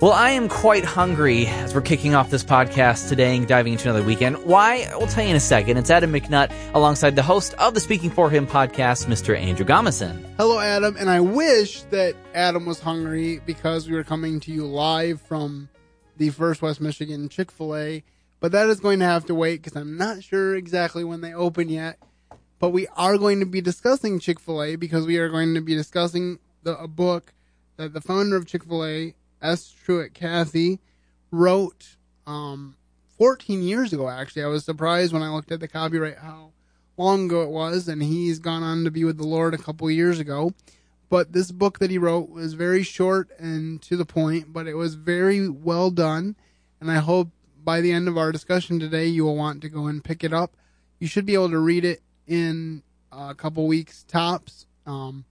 Well, I am quite hungry as we're kicking off this podcast today and diving into another weekend. Why? I'll tell you in a second. It's Adam McNutt alongside the host of the Speaking For Him podcast, Mr. Andrew Gomison. Hello, Adam. And I wish that Adam was hungry because we were coming to you live from the First West Michigan Chick fil A. But that is going to have to wait because I'm not sure exactly when they open yet. But we are going to be discussing Chick fil A because we are going to be discussing the, a book that the founder of Chick fil A, S. Truett Cathy, wrote um, 14 years ago, actually. I was surprised when I looked at the copyright how long ago it was, and he's gone on to be with the Lord a couple years ago. But this book that he wrote was very short and to the point, but it was very well done. And I hope by the end of our discussion today, you will want to go and pick it up. You should be able to read it in a couple weeks tops. Um,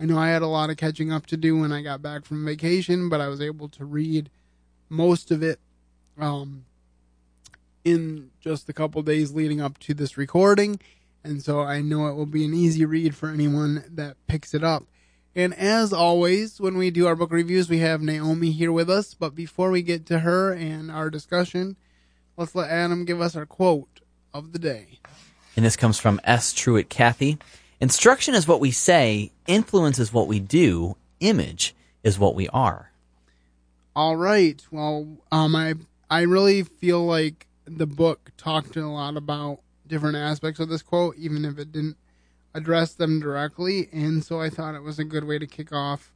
I know I had a lot of catching up to do when I got back from vacation, but I was able to read most of it um, in just a couple days leading up to this recording. And so I know it will be an easy read for anyone that picks it up. And as always, when we do our book reviews, we have Naomi here with us. But before we get to her and our discussion, let's let Adam give us our quote of the day. And this comes from S. Truett Cathy. Instruction is what we say, influence is what we do, image is what we are. All right. Well, um, I I really feel like the book talked a lot about different aspects of this quote, even if it didn't address them directly. And so I thought it was a good way to kick off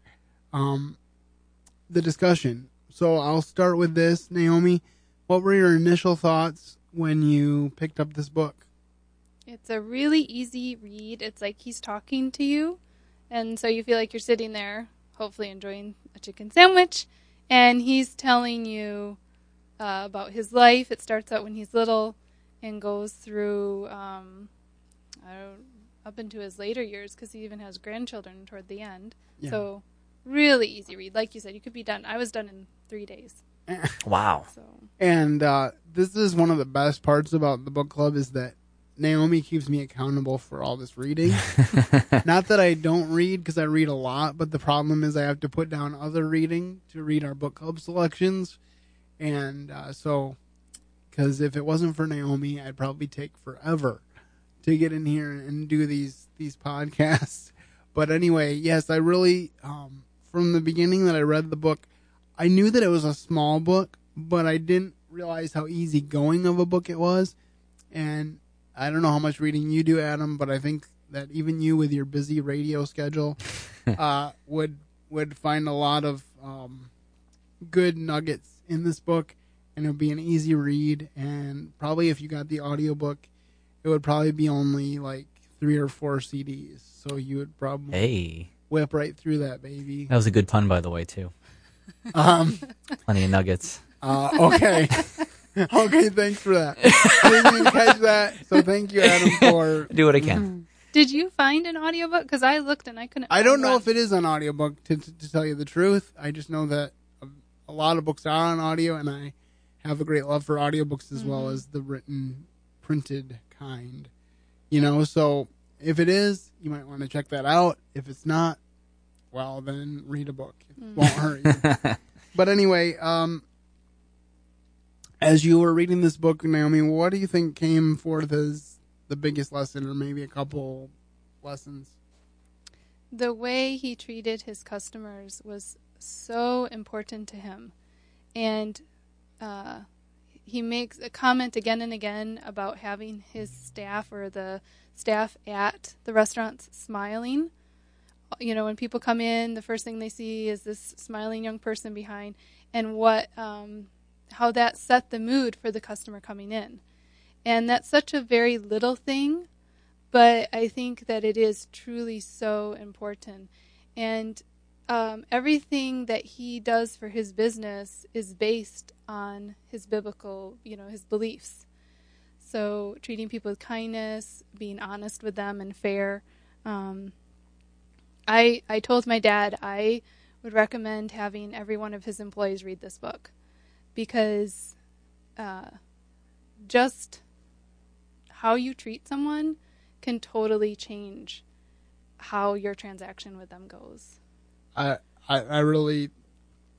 um, the discussion. So I'll start with this, Naomi. What were your initial thoughts when you picked up this book? It's a really easy read. It's like he's talking to you, and so you feel like you're sitting there, hopefully enjoying a chicken sandwich, and he's telling you uh, about his life. It starts out when he's little and goes through um, up into his later years because he even has grandchildren toward the end. Yeah. So really easy read. Like you said, you could be done. I was done in three days. wow. So. And uh, this is one of the best parts about the book club is that Naomi keeps me accountable for all this reading. Not that I don't read because I read a lot, but the problem is I have to put down other reading to read our book club selections. And uh, so, because if it wasn't for Naomi, I'd probably take forever to get in here and do these these podcasts. But anyway, yes, I really um, from the beginning that I read the book, I knew that it was a small book, but I didn't realize how easy going of a book it was. And I don't know how much reading you do, Adam, but I think that even you, with your busy radio schedule, uh, would would find a lot of um, good nuggets in this book, and it would be an easy read. And probably if you got the audiobook, it would probably be only like three or four CDs, so you would probably hey whip right through that baby. That was a good pun, by the way, too. Um, plenty of nuggets. Uh, okay. okay, thanks for that. I didn't catch that, so thank you, Adam, for do what I can. Did you find an audiobook? Because I looked and I couldn't. I don't know if it is an audiobook. To, to, to tell you the truth, I just know that a, a, lot of books are on audio, and I have a great love for audiobooks as mm-hmm. well as the written, printed kind. You know, so if it is, you might want to check that out. If it's not, well, then read a book. It mm. won't hurt you. but anyway, um, as you were reading this book, Naomi, what do you think came forth as the biggest lesson, or maybe a couple lessons? The way he treated his customers was so important to him, and uh, he makes a comment again and again about having his staff or the staff at the restaurants smiling. You know, when people come in, the first thing they see is this smiling young person behind, and what um, how that set the mood for the customer coming in. And that's such a very little thing, but I think that it is truly so important. And um, everything that he does for his business is based on his biblical, you know, his beliefs. So treating people with kindness, being honest with them and fair. Um, I I told my dad I would recommend having every one of his employees read this book because uh, just how you treat someone can totally change how your transaction with them goes. I, I, I really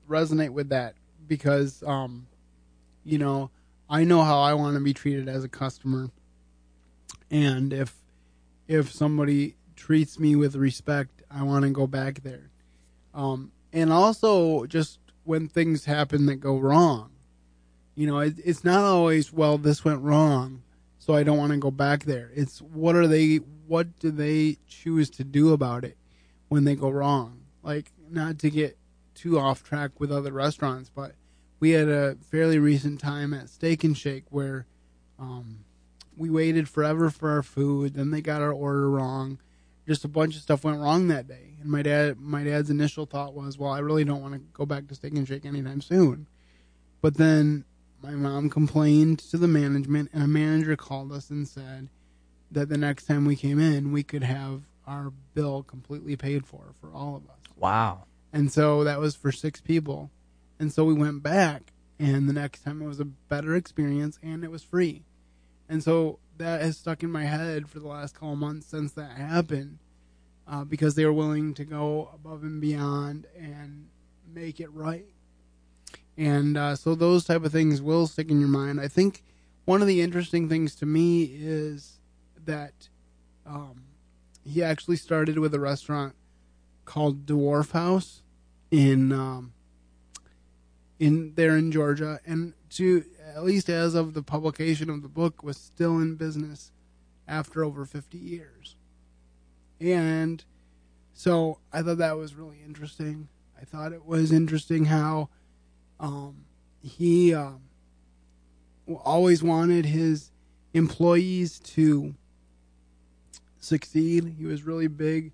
resonate with that because um, you know I know how I want to be treated as a customer, and if if somebody treats me with respect, I want to go back there. Um, and also just when things happen that go wrong, you know, it, it's not always well this went wrong, so I don't want to go back there. It's what are they? What do they choose to do about it when they go wrong? Like not to get too off track with other restaurants, but we had a fairly recent time at Steak and Shake where um, we waited forever for our food. Then they got our order wrong. Just a bunch of stuff went wrong that day. And my dad, my dad's initial thought was, "Well, I really don't want to go back to Steak and Shake anytime soon." But then my mom complained to the management, and a manager called us and said that the next time we came in, we could have our bill completely paid for for all of us. Wow. And so that was for six people. And so we went back, and the next time it was a better experience, and it was free. And so that has stuck in my head for the last couple months since that happened, uh, because they were willing to go above and beyond and make it right. And uh, so those type of things will stick in your mind. I think one of the interesting things to me is that um, he actually started with a restaurant called Dwarf House in um, in there in Georgia, and to at least as of the publication of the book, was still in business after over fifty years. And so I thought that was really interesting. I thought it was interesting how um, he um, always wanted his employees to succeed. He was really big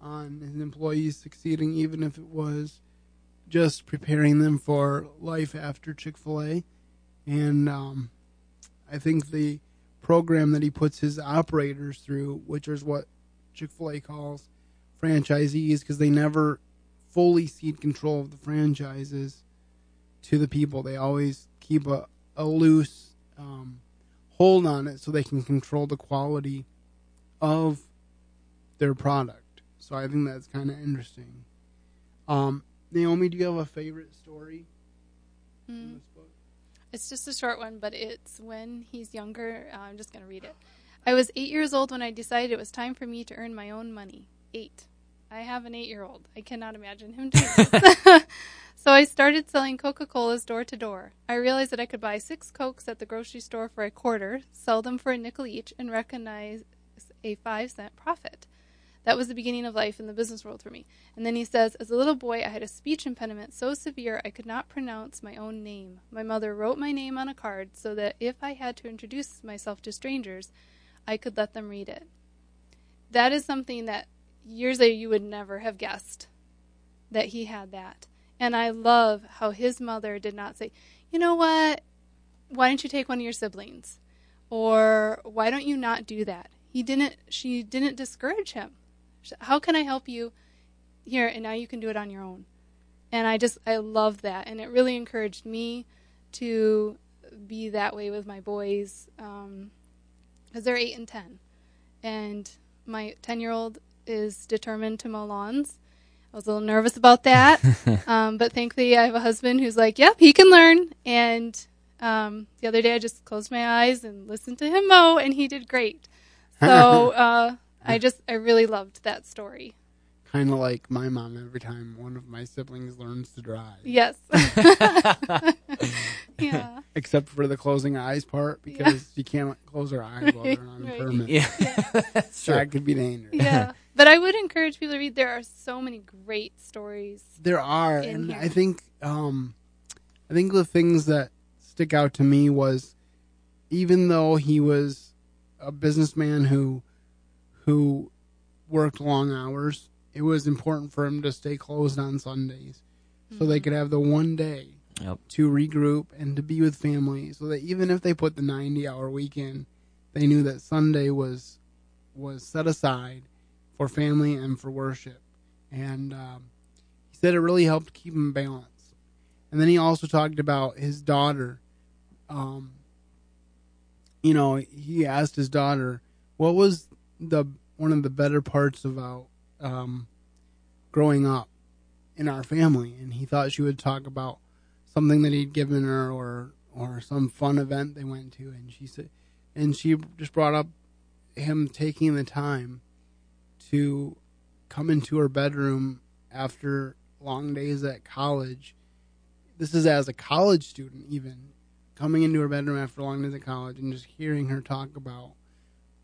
on his employees succeeding, even if it was just preparing them for life after Chick fil A. And um, I think the program that he puts his operators through, which is what Chick fil A calls franchisees, because they never fully cede control of the franchises to the people. They always keep a, a loose um, hold on it so they can control the quality of their product. So I think that's kind of interesting. Um, Naomi, do you have a favorite story in Mm. It's just a short one, but it's when he's younger. Uh, I'm just going to read it. I was eight years old when I decided it was time for me to earn my own money. Eight. I have an eight year old. I cannot imagine him doing this. so I started selling Coca Cola's door to door. I realized that I could buy six Cokes at the grocery store for a quarter, sell them for a nickel each, and recognize a five cent profit. That was the beginning of life in the business world for me. And then he says, As a little boy, I had a speech impediment so severe I could not pronounce my own name. My mother wrote my name on a card so that if I had to introduce myself to strangers, I could let them read it. That is something that years later you would never have guessed that he had that. And I love how his mother did not say, You know what? Why don't you take one of your siblings? Or why don't you not do that? He didn't, she didn't discourage him. How can I help you here? And now you can do it on your own. And I just, I love that. And it really encouraged me to be that way with my boys because they're 8 and 10. And my 10 year old is determined to mow lawns. I was a little nervous about that. um, but thankfully, I have a husband who's like, yep, he can learn. And um, the other day, I just closed my eyes and listened to him mow, and he did great. So uh, I just, I really loved that story. Kind of like my mom every time one of my siblings learns to drive. Yes. yeah. Except for the closing eyes part because you can't close her eyes while they're on Right. a permit. Yeah. That's true. That could be dangerous. Yeah. But I would encourage people to read. There are so many great stories. There are, in and here. I think, um, I think the things that stick out to me was, even though he was a businessman who, who worked long hours, it was important for him to stay closed on Sundays, so they could have the one day Yep. to regroup and to be with family, so that even if they put the ninety-hour week in, they knew that Sunday was was set aside for family and for worship, and um, he said it really helped keep him balanced. And then he also talked about his daughter. Um, you know, he asked his daughter, "What was the one of the better parts about um, growing up in our family?" And he thought she would talk about something that he'd given her or or some fun event they went to and she said and she just brought up him taking the time to come into her bedroom after long days at college this is as a college student even coming into her bedroom after long days at college and just hearing her talk about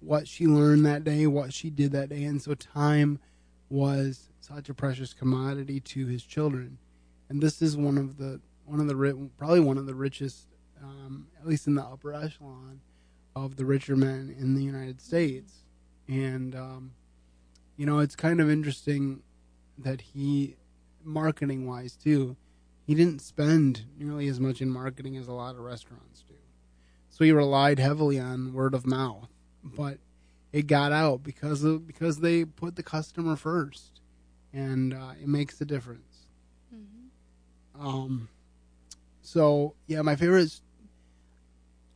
what she learned that day what she did that day. And so time was such a precious commodity to his children. And this is one of the one of the probably one of the richest um, at least in the upper echelon of the richer men in the United States. And um, you know it's kind of interesting that he marketing wise too he didn't spend nearly as much in marketing as a lot of restaurants do. So he relied heavily on word of mouth, but it got out because of because they put the customer first, and uh, it makes a difference. Mhm. Um, so yeah, my favorite. Is,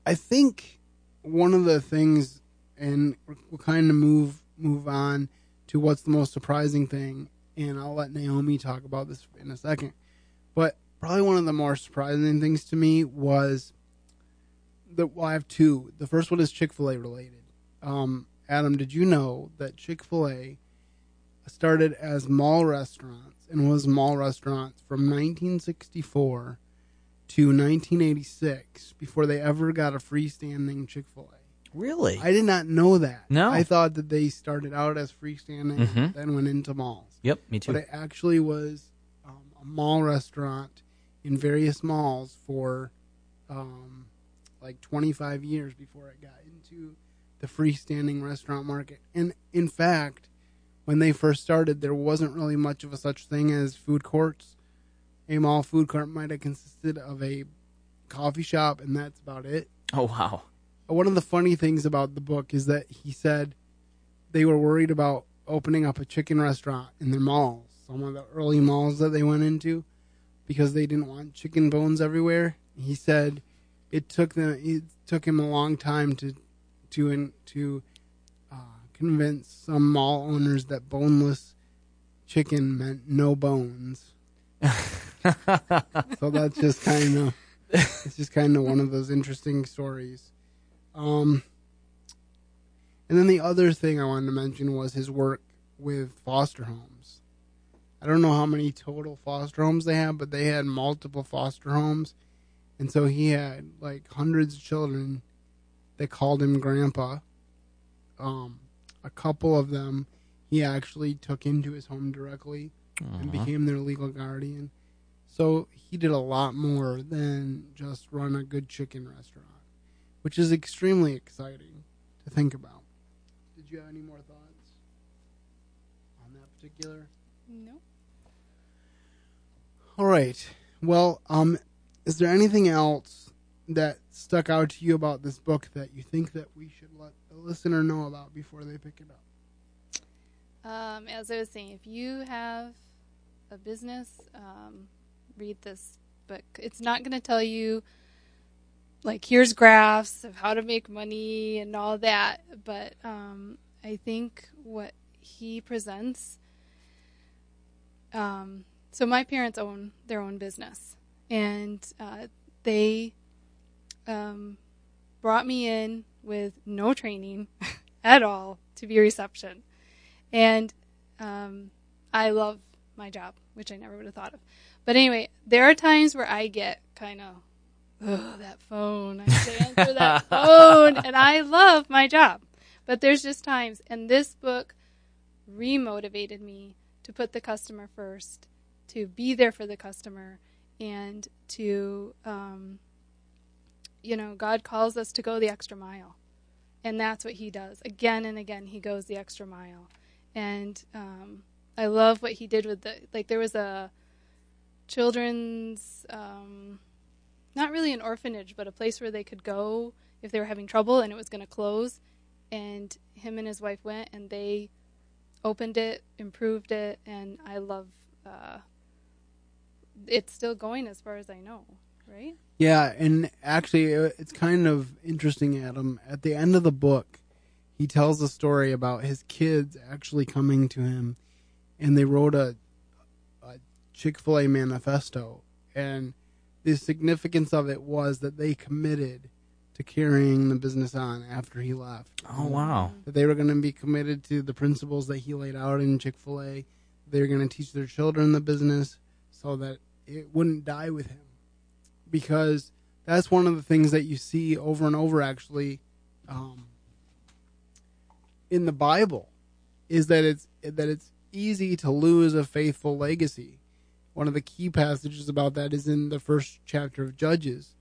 I think one of the things, and we'll kind of move move on to what's the most surprising thing, and I'll let Naomi talk about this in a second. But probably one of the more surprising things to me was the. Well, I have two. The first one is Chick Fil A related. Um, Adam, did you know that Chick Fil A started as mall restaurants and was mall restaurants from 1964 to 1986 before they ever got a freestanding Chick Fil A? Really? I did not know that. No. I thought that they started out as freestanding, Mhm. then went into malls. yep, me too. But it actually was um, a mall restaurant in various malls for um, like 25 years before it got into the freestanding restaurant market. And in fact, when they first started, there wasn't really much of a such thing as food courts. A mall food court might have consisted of a coffee shop, and that's about it oh wow. one of the funny things about the book is that he said they were worried about opening up a chicken restaurant in their malls, some of the early malls that they went into, because they didn't want chicken bones everywhere. He said it took them it took him a long time to to to uh, convince some mall owners that boneless chicken meant no bones. so that's just kind of it's just kind of one of those interesting stories. Um, and then the other thing I wanted to mention was his work with foster homes. I don't know how many total foster homes they have, but they had multiple foster homes, and so he had like hundreds of children that called him grandpa. Um, a couple of them he actually took into his home directly and became their legal guardian. So he did a lot more than just run a good chicken restaurant, which is extremely exciting to think about. Did you have any more thoughts on that particular? No. All right. Well, um, is there anything else that stuck out to you about this book that you think that we should let the listener know about before they pick it up? Um, as I was saying, if you have a business, um, read this book. It's not going to tell you, like, here's graphs of how to make money and all that, but um, I think what he presents. Um, so, my parents own their own business, and uh, they um, brought me in with no training at all to be reception. And um, I love my job, which I never would have thought of. But anyway, there are times where I get kind of, oh, that phone. I have to answer that phone. And I love my job. But there's just times, and this book remotivated me to put the customer first, to be there for the customer, and to, um, you know, God calls us to go the extra mile. And that's what he does. Again and again, he goes the extra mile and um, I love what he did with the like. There was a children's, um, not really an orphanage, but a place where they could go if they were having trouble, and it was going to close. And him and his wife went, and they opened it, improved it, and I love. Uh, it's still going as far as I know, right? Yeah, and actually, uh, it's kind of interesting, Adam. At the end of the book, he tells a story about his kids actually coming to him, and they wrote a, a Chick Fil A manifesto, and the significance of it was that they committed to carrying the business on after he left. Oh wow. That they were going to be committed to the principles that he laid out in Chick Fil A. They were going to teach their children the business so that it wouldn't die with him. Because that's one of the things that you see over and over, actually, um, in the Bible, is that it's that it's easy to lose a faithful legacy. One of the key passages about that is in the first chapter of Judges.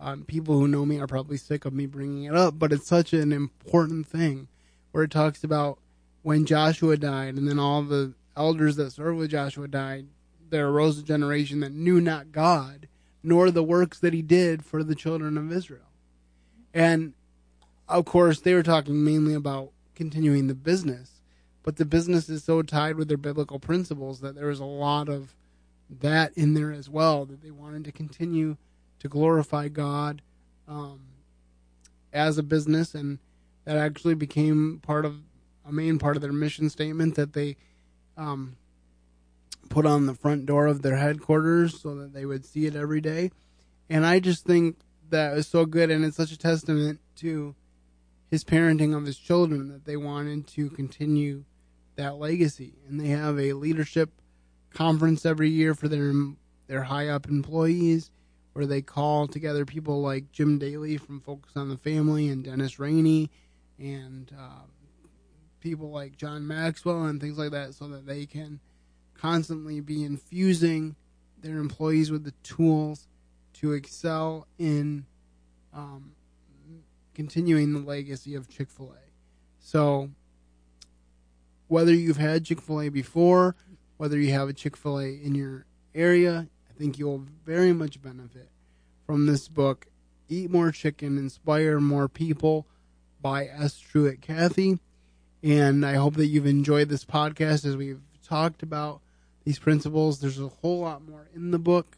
Um, people who know me are probably sick of me bringing it up, but it's such an important thing where it talks about when Joshua died and then all the elders that served with Joshua died, there arose a generation that knew not God, nor the works that he did for the children of Israel. And of course, they were talking mainly about continuing the business, but the business is so tied with their biblical principles that there was a lot of that in there as well, that they wanted to continue to glorify God um, as a business, and that actually became part of a main part of their mission statement that they um, put on the front door of their headquarters so that they would see it every day. And I just think that is so good, and it's such a testament to his parenting of his children that they wanted to continue that legacy. And they have a leadership conference every year for their their high up employees, where they call together people like Jim Daly from Focus on the Family and Dennis Rainey, and uh, people like John Maxwell and things like that, so that they can constantly be infusing their employees with the tools to excel in um, continuing the legacy of Chick fil A. So, whether you've had Chick fil A before, whether you have a Chick fil A in your area, I think you'll very much benefit from this book, Eat More Chicken, Inspire More People by S. Truett Cathy. And I hope that you've enjoyed this podcast as we've talked about these principles. There's a whole lot more in the book,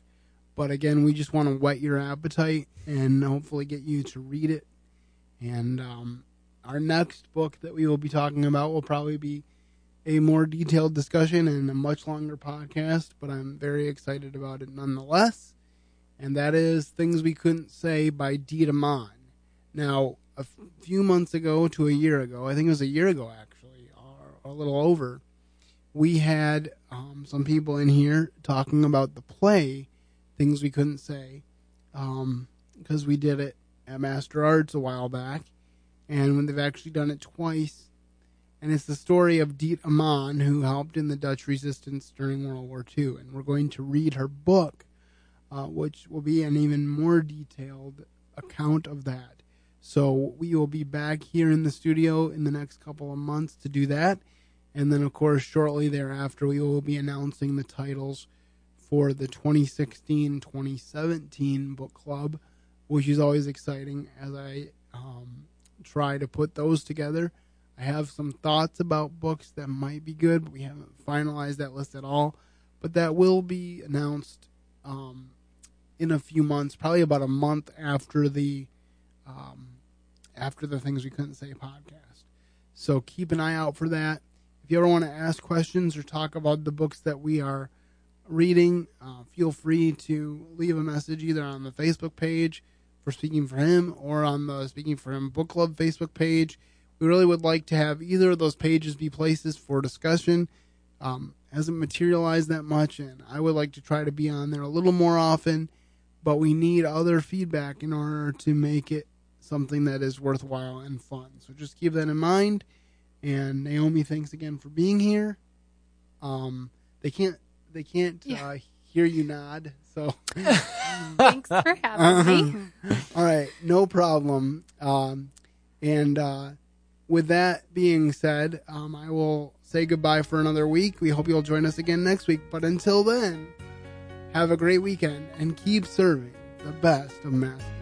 but again, we just want to whet your appetite and hopefully get you to read it. And um, our next book that we will be talking about will probably be a more detailed discussion and a much longer podcast, but I'm very excited about it nonetheless. And that is Things We Couldn't Say by Diet Eman. Now, a few months ago to a year ago, I think it was a year ago actually, or a little over, we had um, some people in here talking about the play Things We Couldn't Say because um, we did it at Master Arts a while back, and when they've actually done it twice. And it's the story of Diet Eman, who helped in the Dutch resistance during World War II. And we're going to read her book, uh, which will be an even more detailed account of that. So we will be back here in the studio in the next couple of months to do that. And then, of course, shortly thereafter, we will be announcing the titles for the 2016 2017 book club, which is always exciting as I um, try to put those together. I have some thoughts about books that might be good, but we haven't finalized that list at all. But that will be announced um, in a few months, probably about a month after the um, after the things we couldn't say podcast. So keep an eye out for that. If you ever want to ask questions or talk about the books that we are reading, uh, feel free to leave a message either on the Facebook page for Speaking for Him or on the Speaking for Him Book Club Facebook page. We really would like to have either of those pages be places for discussion. Um, hasn't materialized that much, and I would like to try to be on there a little more often, but we need other feedback in order to make it something that is worthwhile and fun. So just keep that in mind. And Naomi, thanks again for being here. Um, they can't they can't yeah. uh, hear you nod, so thanks for having me. All right, no problem. Um, and uh, with that being said, um, I will say goodbye for another week. We hope you'll join us again next week. But until then, have a great weekend and keep serving the best of masters.